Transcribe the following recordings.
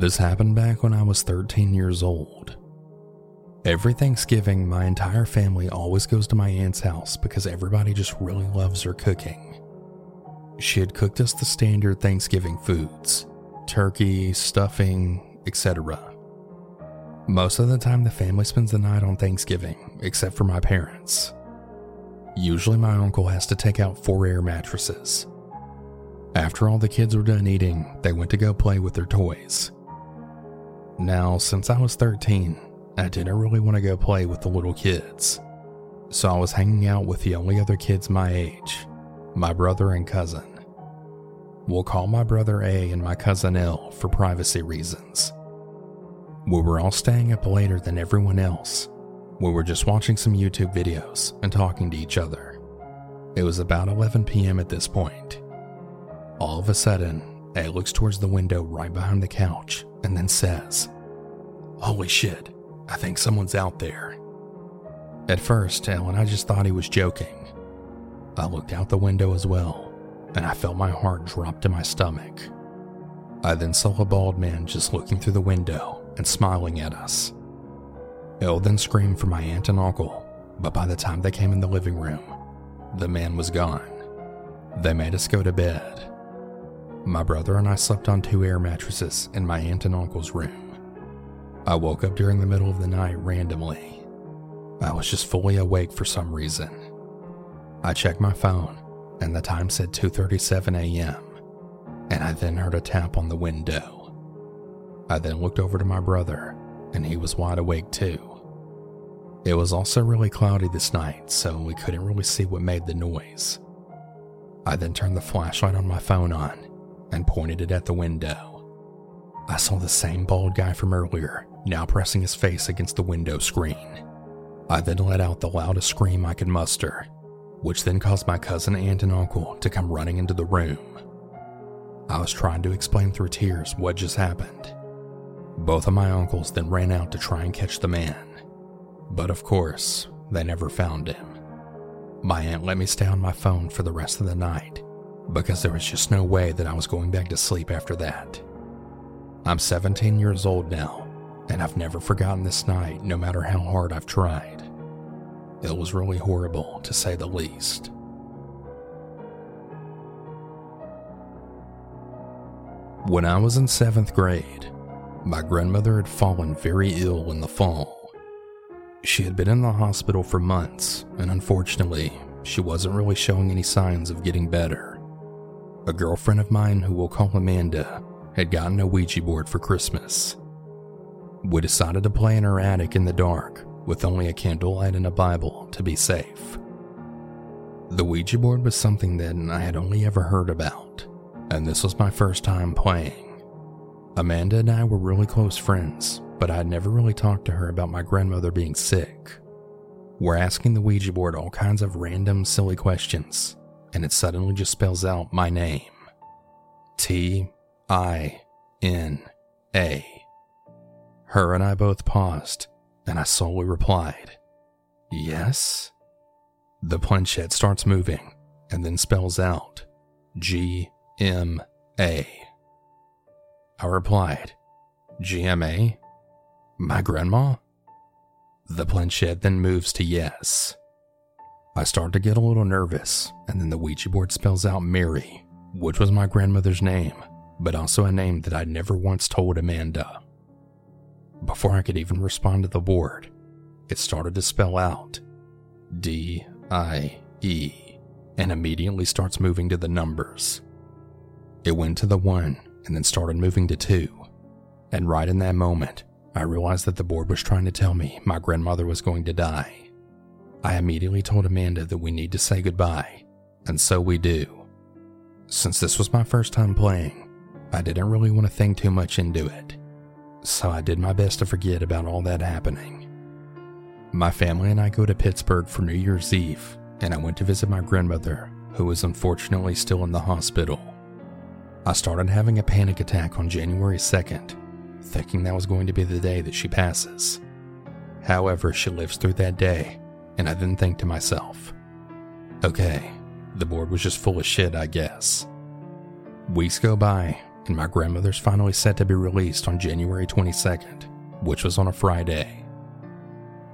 This happened back when I was 13 years old. Every Thanksgiving, my entire family always goes to my aunt's house because everybody just really loves her cooking. She had cooked us the standard Thanksgiving foods turkey, stuffing, etc. Most of the time, the family spends the night on Thanksgiving, except for my parents. Usually, my uncle has to take out four air mattresses. After all the kids were done eating, they went to go play with their toys. Now, since I was 13, I didn't really want to go play with the little kids. So I was hanging out with the only other kids my age, my brother and cousin. We'll call my brother A and my cousin L for privacy reasons. We were all staying up later than everyone else. We were just watching some YouTube videos and talking to each other. It was about 11 p.m. at this point. All of a sudden, A looks towards the window right behind the couch and then says, Holy shit, I think someone's out there. At first, L and I just thought he was joking. I looked out the window as well, and I felt my heart drop to my stomach. I then saw a bald man just looking through the window and smiling at us. L then screamed for my aunt and uncle, but by the time they came in the living room, the man was gone. They made us go to bed. My brother and I slept on two air mattresses in my aunt and uncle's room. I woke up during the middle of the night randomly. I was just fully awake for some reason. I checked my phone and the time said 2:37 a.m. and I then heard a tap on the window. I then looked over to my brother and he was wide awake too. It was also really cloudy this night, so we couldn't really see what made the noise. I then turned the flashlight on my phone on and pointed it at the window. I saw the same bald guy from earlier now pressing his face against the window screen. I then let out the loudest scream I could muster, which then caused my cousin, aunt, and uncle to come running into the room. I was trying to explain through tears what just happened. Both of my uncles then ran out to try and catch the man, but of course, they never found him. My aunt let me stay on my phone for the rest of the night because there was just no way that I was going back to sleep after that. I'm 17 years old now, and I've never forgotten this night, no matter how hard I've tried. It was really horrible, to say the least. When I was in seventh grade, my grandmother had fallen very ill in the fall. She had been in the hospital for months, and unfortunately, she wasn't really showing any signs of getting better. A girlfriend of mine, who we'll call Amanda, had gotten a Ouija board for Christmas. We decided to play in her attic in the dark with only a candlelight and a Bible to be safe. The Ouija board was something that I had only ever heard about, and this was my first time playing. Amanda and I were really close friends, but I had never really talked to her about my grandmother being sick. We're asking the Ouija board all kinds of random, silly questions, and it suddenly just spells out my name T I N A. Her and I both paused, and I slowly replied, Yes? The planchette starts moving and then spells out G M A. I replied, GMA? My grandma? The planchette then moves to yes. I start to get a little nervous, and then the Ouija board spells out Mary, which was my grandmother's name, but also a name that I'd never once told Amanda. Before I could even respond to the board, it started to spell out D I E and immediately starts moving to the numbers. It went to the 1 and then started moving to 2. And right in that moment, I realized that the board was trying to tell me my grandmother was going to die. I immediately told Amanda that we need to say goodbye, and so we do. Since this was my first time playing, I didn't really want to think too much into it so I did my best to forget about all that happening. My family and I go to Pittsburgh for New Year's Eve, and I went to visit my grandmother, who was unfortunately still in the hospital. I started having a panic attack on January 2nd, thinking that was going to be the day that she passes. However, she lives through that day, and I then think to myself, okay, the board was just full of shit, I guess. Weeks go by, and my grandmother's finally set to be released on January 22nd, which was on a Friday.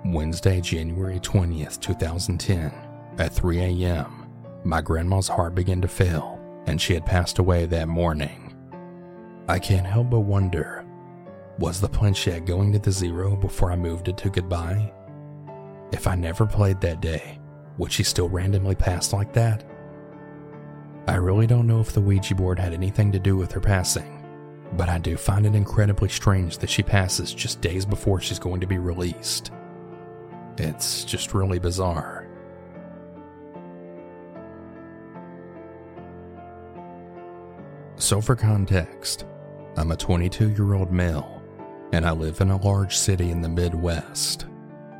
Wednesday, January 20th, 2010, at 3 a.m., my grandma's heart began to fail, and she had passed away that morning. I can't help but wonder was the planchette going to the zero before I moved it to goodbye? If I never played that day, would she still randomly pass like that? I really don't know if the Ouija board had anything to do with her passing, but I do find it incredibly strange that she passes just days before she's going to be released. It's just really bizarre. So, for context, I'm a 22 year old male, and I live in a large city in the Midwest.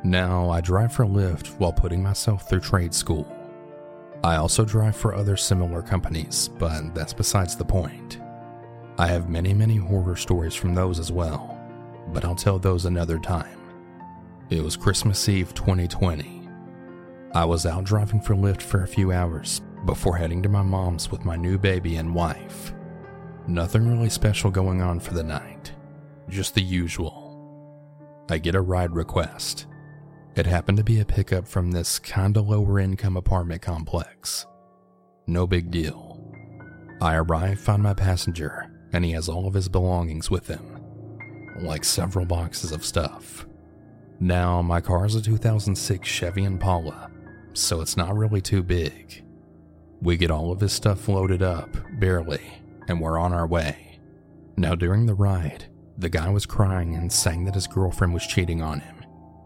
Now, I drive for Lyft while putting myself through trade school. I also drive for other similar companies, but that's besides the point. I have many, many horror stories from those as well, but I'll tell those another time. It was Christmas Eve 2020. I was out driving for Lyft for a few hours before heading to my mom's with my new baby and wife. Nothing really special going on for the night, just the usual. I get a ride request. It happened to be a pickup from this kinda lower income apartment complex. No big deal. I arrive, find my passenger, and he has all of his belongings with him, like several boxes of stuff. Now, my car is a 2006 Chevy Impala, so it's not really too big. We get all of his stuff loaded up, barely, and we're on our way. Now, during the ride, the guy was crying and saying that his girlfriend was cheating on him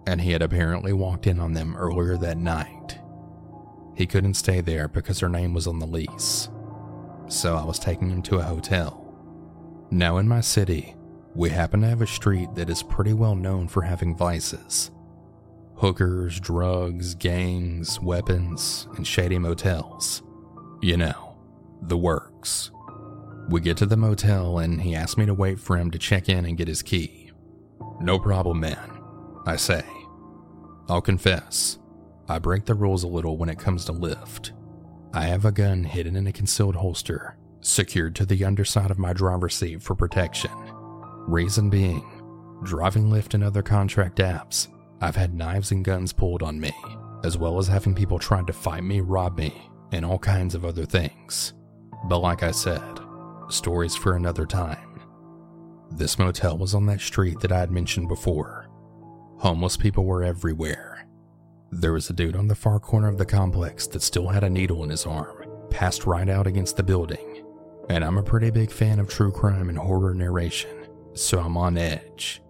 and he had apparently walked in on them earlier that night. He couldn't stay there because her name was on the lease, so I was taking him to a hotel. Now, in my city, we happen to have a street that is pretty well known for having vices hookers, drugs, gangs, weapons, and shady motels. You know, the works. We get to the motel and he asked me to wait for him to check in and get his key. No problem, man. I say. I'll confess, I break the rules a little when it comes to Lyft. I have a gun hidden in a concealed holster, secured to the underside of my driver's seat for protection. Reason being, driving Lyft and other contract apps, I've had knives and guns pulled on me, as well as having people try to fight me, rob me, and all kinds of other things. But like I said, stories for another time. This motel was on that street that I had mentioned before, Homeless people were everywhere. There was a dude on the far corner of the complex that still had a needle in his arm, passed right out against the building. And I'm a pretty big fan of true crime and horror narration, so I'm on edge.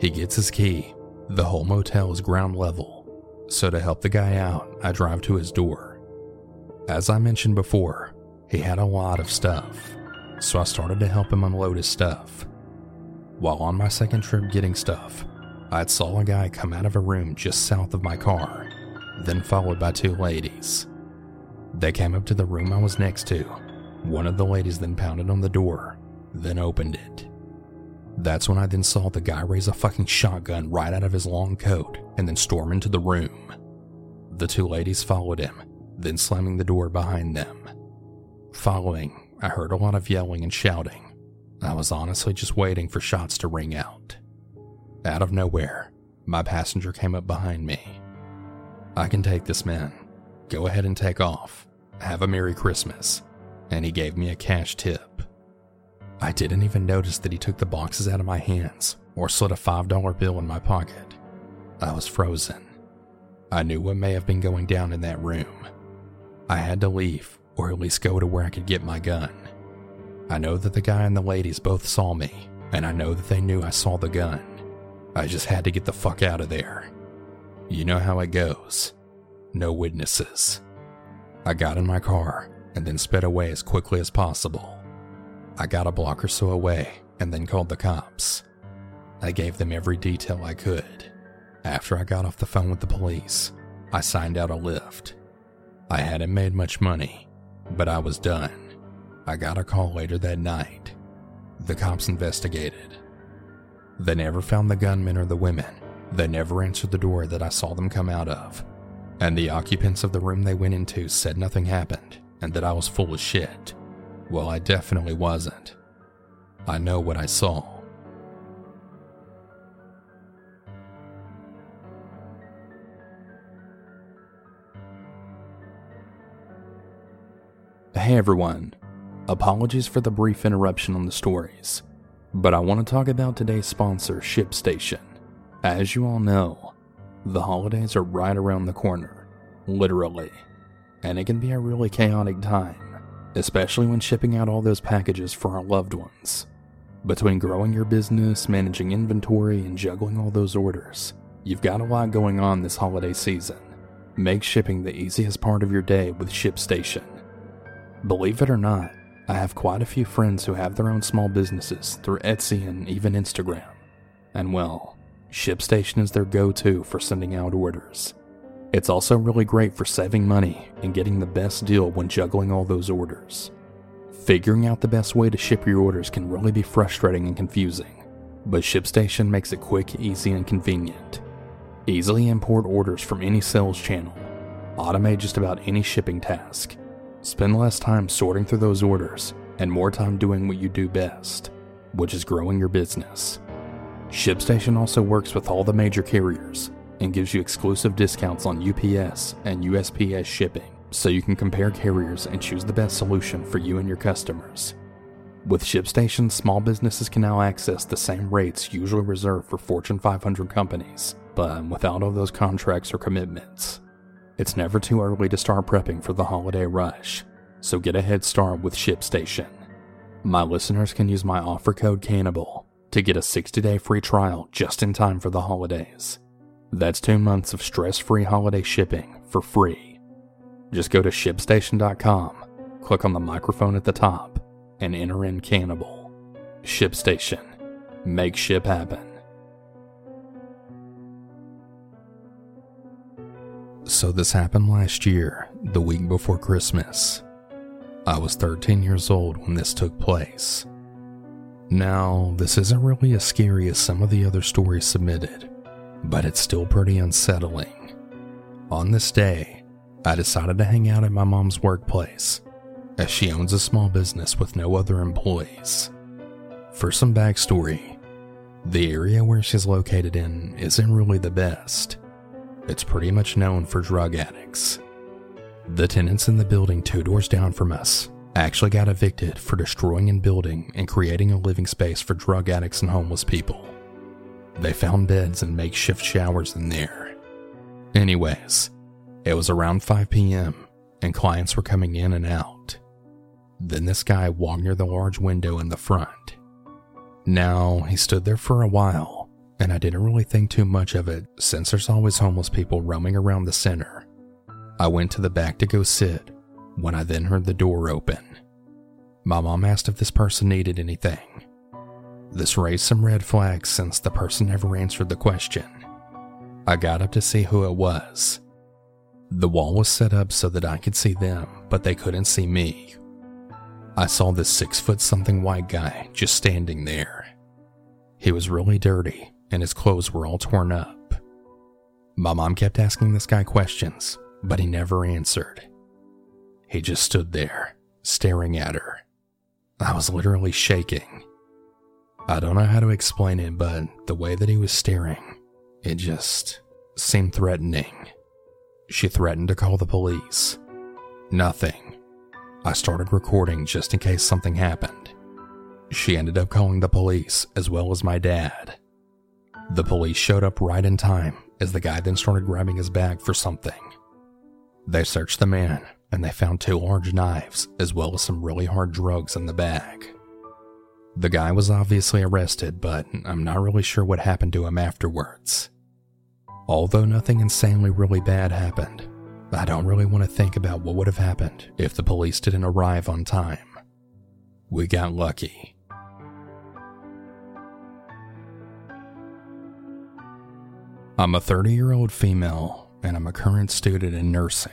He gets his key. The whole motel is ground level, so to help the guy out, I drive to his door. As I mentioned before, he had a lot of stuff, so I started to help him unload his stuff. While on my second trip getting stuff, I saw a guy come out of a room just south of my car, then followed by two ladies. They came up to the room I was next to. One of the ladies then pounded on the door, then opened it. That's when I then saw the guy raise a fucking shotgun right out of his long coat and then storm into the room. The two ladies followed him, then slamming the door behind them. Following, I heard a lot of yelling and shouting. I was honestly just waiting for shots to ring out. Out of nowhere, my passenger came up behind me. I can take this man. Go ahead and take off. Have a Merry Christmas. And he gave me a cash tip. I didn't even notice that he took the boxes out of my hands or slid a $5 bill in my pocket. I was frozen. I knew what may have been going down in that room. I had to leave, or at least go to where I could get my gun. I know that the guy and the ladies both saw me, and I know that they knew I saw the gun. I just had to get the fuck out of there. You know how it goes. No witnesses. I got in my car and then sped away as quickly as possible. I got a block or so away and then called the cops. I gave them every detail I could. After I got off the phone with the police, I signed out a Lyft. I hadn't made much money, but I was done. I got a call later that night. The cops investigated. They never found the gunmen or the women. They never answered the door that I saw them come out of. And the occupants of the room they went into said nothing happened and that I was full of shit. Well, I definitely wasn't. I know what I saw. Hey everyone. Apologies for the brief interruption on the stories, but I want to talk about today's sponsor, ShipStation. As you all know, the holidays are right around the corner, literally, and it can be a really chaotic time, especially when shipping out all those packages for our loved ones. Between growing your business, managing inventory, and juggling all those orders, you've got a lot going on this holiday season. Make shipping the easiest part of your day with ShipStation. Believe it or not, I have quite a few friends who have their own small businesses through Etsy and even Instagram. And well, ShipStation is their go to for sending out orders. It's also really great for saving money and getting the best deal when juggling all those orders. Figuring out the best way to ship your orders can really be frustrating and confusing, but ShipStation makes it quick, easy, and convenient. Easily import orders from any sales channel, automate just about any shipping task, spend less time sorting through those orders, and more time doing what you do best, which is growing your business. ShipStation also works with all the major carriers and gives you exclusive discounts on UPS and USPS shipping so you can compare carriers and choose the best solution for you and your customers. With ShipStation, small businesses can now access the same rates usually reserved for Fortune 500 companies, but without all those contracts or commitments. It's never too early to start prepping for the holiday rush, so get a head start with ShipStation. My listeners can use my offer code CANNIBAL to get a 60 day free trial just in time for the holidays. That's two months of stress free holiday shipping for free. Just go to shipstation.com, click on the microphone at the top, and enter in Cannibal. ShipStation. Make ship happen. So, this happened last year, the week before Christmas. I was 13 years old when this took place. Now, this isn't really as scary as some of the other stories submitted but it's still pretty unsettling. On this day, I decided to hang out at my mom's workplace, as she owns a small business with no other employees. For some backstory, the area where she's located in isn't really the best. It's pretty much known for drug addicts. The tenants in the building two doors down from us actually got evicted for destroying and building and creating a living space for drug addicts and homeless people. They found beds and makeshift showers in there. Anyways, it was around 5 p.m., and clients were coming in and out. Then this guy walked near the large window in the front. Now, he stood there for a while, and I didn't really think too much of it since there's always homeless people roaming around the center. I went to the back to go sit when I then heard the door open. My mom asked if this person needed anything. This raised some red flags since the person never answered the question. I got up to see who it was. The wall was set up so that I could see them, but they couldn't see me. I saw this six foot something white guy just standing there. He was really dirty, and his clothes were all torn up. My mom kept asking this guy questions, but he never answered. He just stood there, staring at her. I was literally shaking. I don't know how to explain it, but the way that he was staring, it just seemed threatening. She threatened to call the police. Nothing. I started recording just in case something happened. She ended up calling the police as well as my dad. The police showed up right in time as the guy then started grabbing his bag for something. They searched the man and they found two large knives as well as some really hard drugs in the bag. The guy was obviously arrested, but I'm not really sure what happened to him afterwards. Although nothing insanely really bad happened, I don't really want to think about what would have happened if the police didn't arrive on time. We got lucky. I'm a 30 year old female, and I'm a current student in nursing.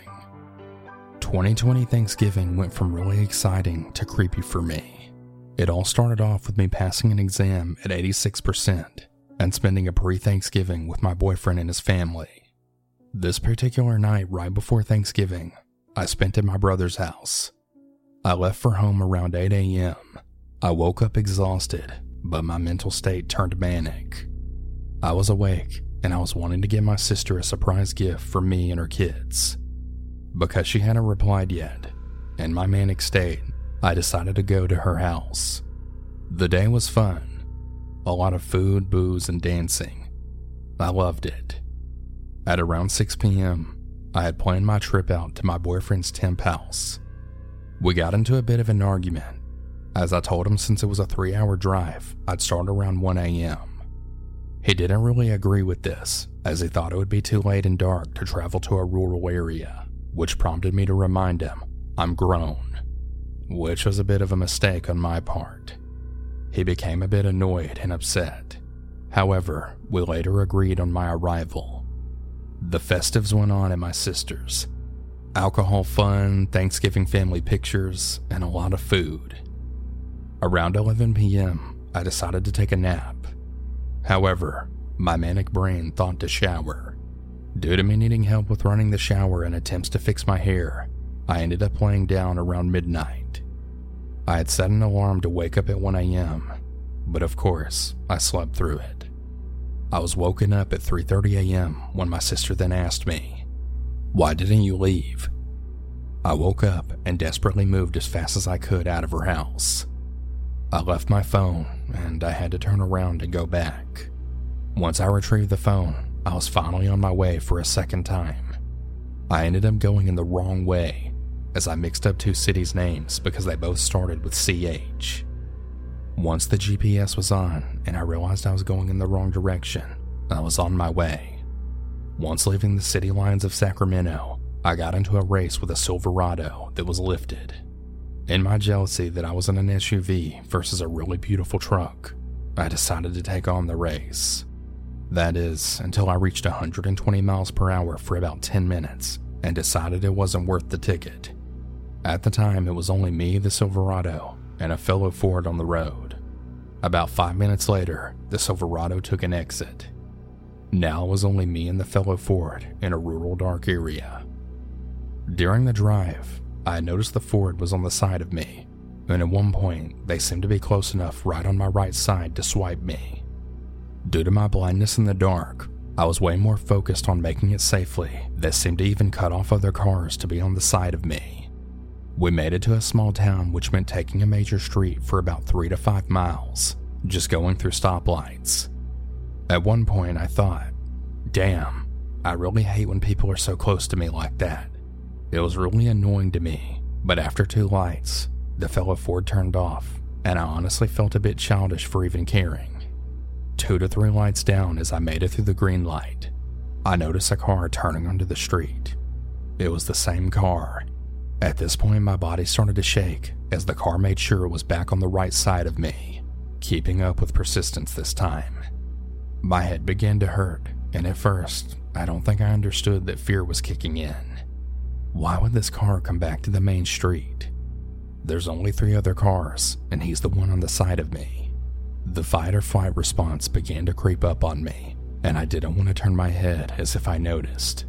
2020 Thanksgiving went from really exciting to creepy for me. It all started off with me passing an exam at 86% and spending a pre Thanksgiving with my boyfriend and his family. This particular night, right before Thanksgiving, I spent at my brother's house. I left for home around 8 a.m., I woke up exhausted, but my mental state turned manic. I was awake and I was wanting to give my sister a surprise gift for me and her kids. Because she hadn't replied yet, in my manic state, I decided to go to her house. The day was fun. A lot of food, booze, and dancing. I loved it. At around 6 p.m., I had planned my trip out to my boyfriend's temp house. We got into a bit of an argument, as I told him since it was a three hour drive, I'd start around 1 a.m. He didn't really agree with this, as he thought it would be too late and dark to travel to a rural area, which prompted me to remind him I'm grown, which was a bit of a mistake on my part. He became a bit annoyed and upset. However, we later agreed on my arrival. The festives went on at my sister's. Alcohol fun, Thanksgiving family pictures, and a lot of food. Around 11 p.m., I decided to take a nap. However, my manic brain thought to shower. Due to me needing help with running the shower and attempts to fix my hair, I ended up laying down around midnight. I had set an alarm to wake up at 1 a.m., but of course, I slept through it. I was woken up at 3:30 a.m. when my sister then asked me, "Why didn't you leave?" I woke up and desperately moved as fast as I could out of her house. I left my phone and I had to turn around and go back. Once I retrieved the phone, I was finally on my way for a second time. I ended up going in the wrong way as I mixed up two cities' names because they both started with CH. Once the GPS was on and I realized I was going in the wrong direction, I was on my way. Once leaving the city lines of Sacramento, I got into a race with a Silverado that was lifted. In my jealousy that I was in an SUV versus a really beautiful truck, I decided to take on the race. That is, until I reached 120 miles per hour for about 10 minutes and decided it wasn't worth the ticket. At the time, it was only me, the Silverado, and a fellow Ford on the road. About five minutes later, the Silverado took an exit. Now it was only me and the fellow Ford in a rural dark area. During the drive, I noticed the Ford was on the side of me, and at one point they seemed to be close enough right on my right side to swipe me. Due to my blindness in the dark, I was way more focused on making it safely that seemed to even cut off other cars to be on the side of me. We made it to a small town, which meant taking a major street for about three to five miles, just going through stoplights. At one point, I thought, damn, I really hate when people are so close to me like that. It was really annoying to me, but after two lights, the fellow Ford turned off, and I honestly felt a bit childish for even caring. Two to three lights down as I made it through the green light, I noticed a car turning onto the street. It was the same car at this point, my body started to shake as the car made sure it was back on the right side of me, keeping up with persistence this time. My head began to hurt, and at first, I don't think I understood that fear was kicking in. Why would this car come back to the main street? There's only three other cars, and he's the one on the side of me. The fight or flight response began to creep up on me, and I didn't want to turn my head as if I noticed.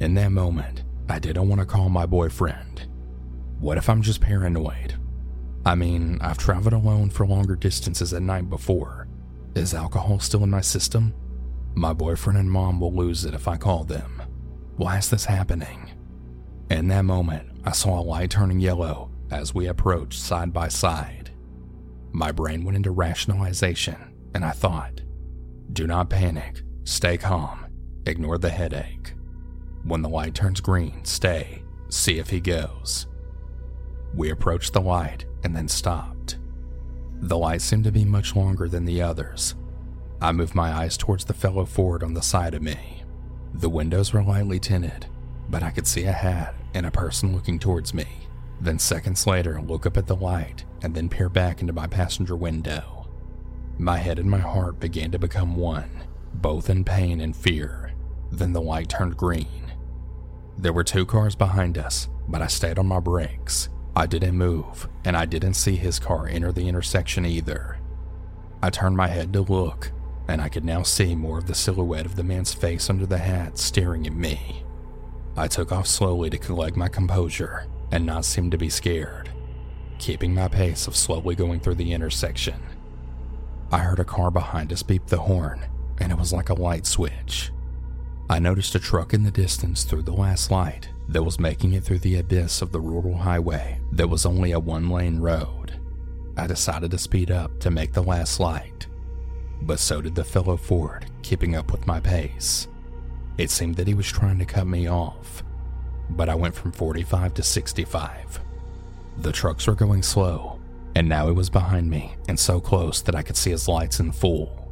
In that moment, I didn't want to call my boyfriend. What if I'm just paranoid? I mean, I've traveled alone for longer distances at night before. Is alcohol still in my system? My boyfriend and mom will lose it if I call them. Why is this happening? In that moment, I saw a light turning yellow as we approached side by side. My brain went into rationalization, and I thought, do not panic, stay calm, ignore the headache. When the light turns green, stay, see if he goes. We approached the light and then stopped. The light seemed to be much longer than the others. I moved my eyes towards the fellow Ford on the side of me. The windows were lightly tinted, but I could see a hat and a person looking towards me. Then, seconds later, look up at the light and then peer back into my passenger window. My head and my heart began to become one, both in pain and fear. Then the light turned green, there were two cars behind us, but I stayed on my brakes. I didn't move, and I didn't see his car enter the intersection either. I turned my head to look, and I could now see more of the silhouette of the man's face under the hat staring at me. I took off slowly to collect my composure and not seem to be scared. keeping my pace of slowly going through the intersection. I heard a car behind us beep the horn, and it was like a light switch. I noticed a truck in the distance through the last light that was making it through the abyss of the rural highway that was only a one lane road. I decided to speed up to make the last light, but so did the fellow Ford, keeping up with my pace. It seemed that he was trying to cut me off, but I went from 45 to 65. The trucks were going slow, and now he was behind me and so close that I could see his lights in full.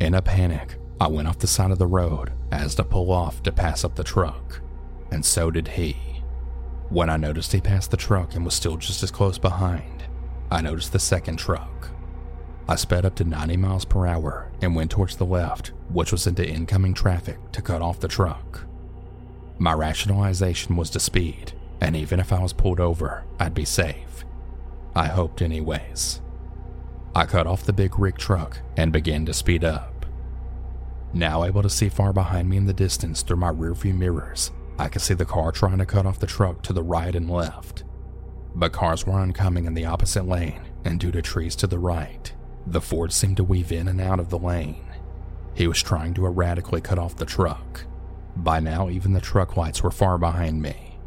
In a panic, I went off the side of the road as to pull off to pass up the truck, and so did he. When I noticed he passed the truck and was still just as close behind, I noticed the second truck. I sped up to 90 miles per hour and went towards the left, which was into incoming traffic, to cut off the truck. My rationalization was to speed, and even if I was pulled over, I'd be safe. I hoped, anyways. I cut off the big rig truck and began to speed up. Now able to see far behind me in the distance through my rearview mirrors, I could see the car trying to cut off the truck to the right and left. But cars were oncoming in the opposite lane, and due to trees to the right, the Ford seemed to weave in and out of the lane. He was trying to erratically cut off the truck. By now, even the truck lights were far behind me.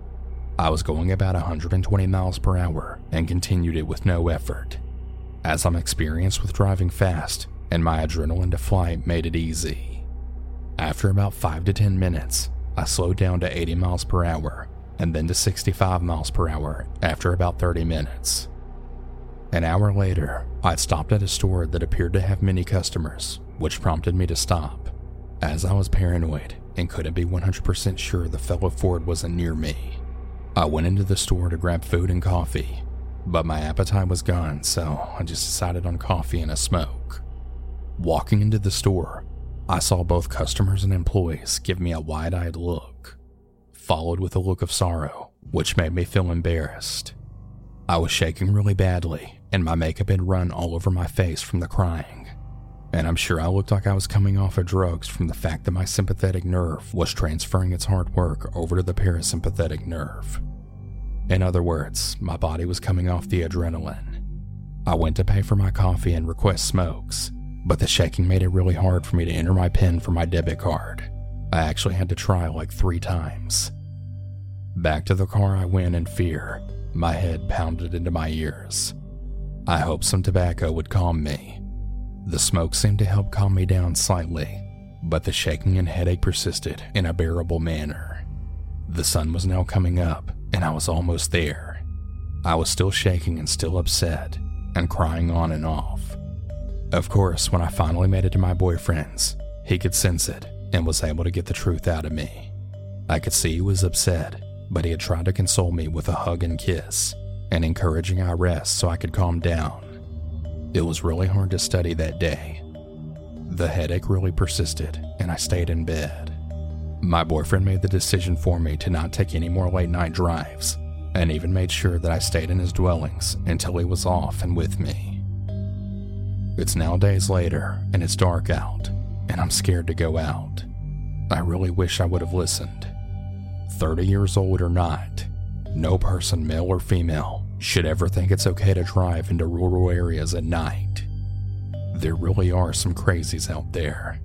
I was going about 120 miles per hour and continued it with no effort. As I'm experienced with driving fast, and my adrenaline to flight made it easy. After about 5 to 10 minutes, I slowed down to 80 miles per hour and then to 65 miles per hour after about 30 minutes. An hour later, I stopped at a store that appeared to have many customers, which prompted me to stop, as I was paranoid and couldn't be 100% sure the fellow Ford wasn't near me. I went into the store to grab food and coffee, but my appetite was gone, so I just decided on coffee and a smoke. Walking into the store, I saw both customers and employees give me a wide eyed look, followed with a look of sorrow, which made me feel embarrassed. I was shaking really badly, and my makeup had run all over my face from the crying. And I'm sure I looked like I was coming off of drugs from the fact that my sympathetic nerve was transferring its hard work over to the parasympathetic nerve. In other words, my body was coming off the adrenaline. I went to pay for my coffee and request smokes, but the shaking made it really hard for me to enter my PIN for my debit card. I actually had to try like three times. Back to the car I went in fear, my head pounded into my ears. I hoped some tobacco would calm me. The smoke seemed to help calm me down slightly, but the shaking and headache persisted in a bearable manner. The sun was now coming up, and I was almost there. I was still shaking and still upset, and crying on and off. Of course, when I finally made it to my boyfriend's, he could sense it and was able to get the truth out of me. I could see he was upset, but he had tried to console me with a hug and kiss, and encouraging I rest so I could calm down. It was really hard to study that day. The headache really persisted, and I stayed in bed. My boyfriend made the decision for me to not take any more late night drives, and even made sure that I stayed in his dwellings until he was off and with me. It's now days later, and it's dark out, and I'm scared to go out. I really wish I would have listened. 30 years old or not, no person, male or female, should ever think it's okay to drive into rural areas at night. There really are some crazies out there.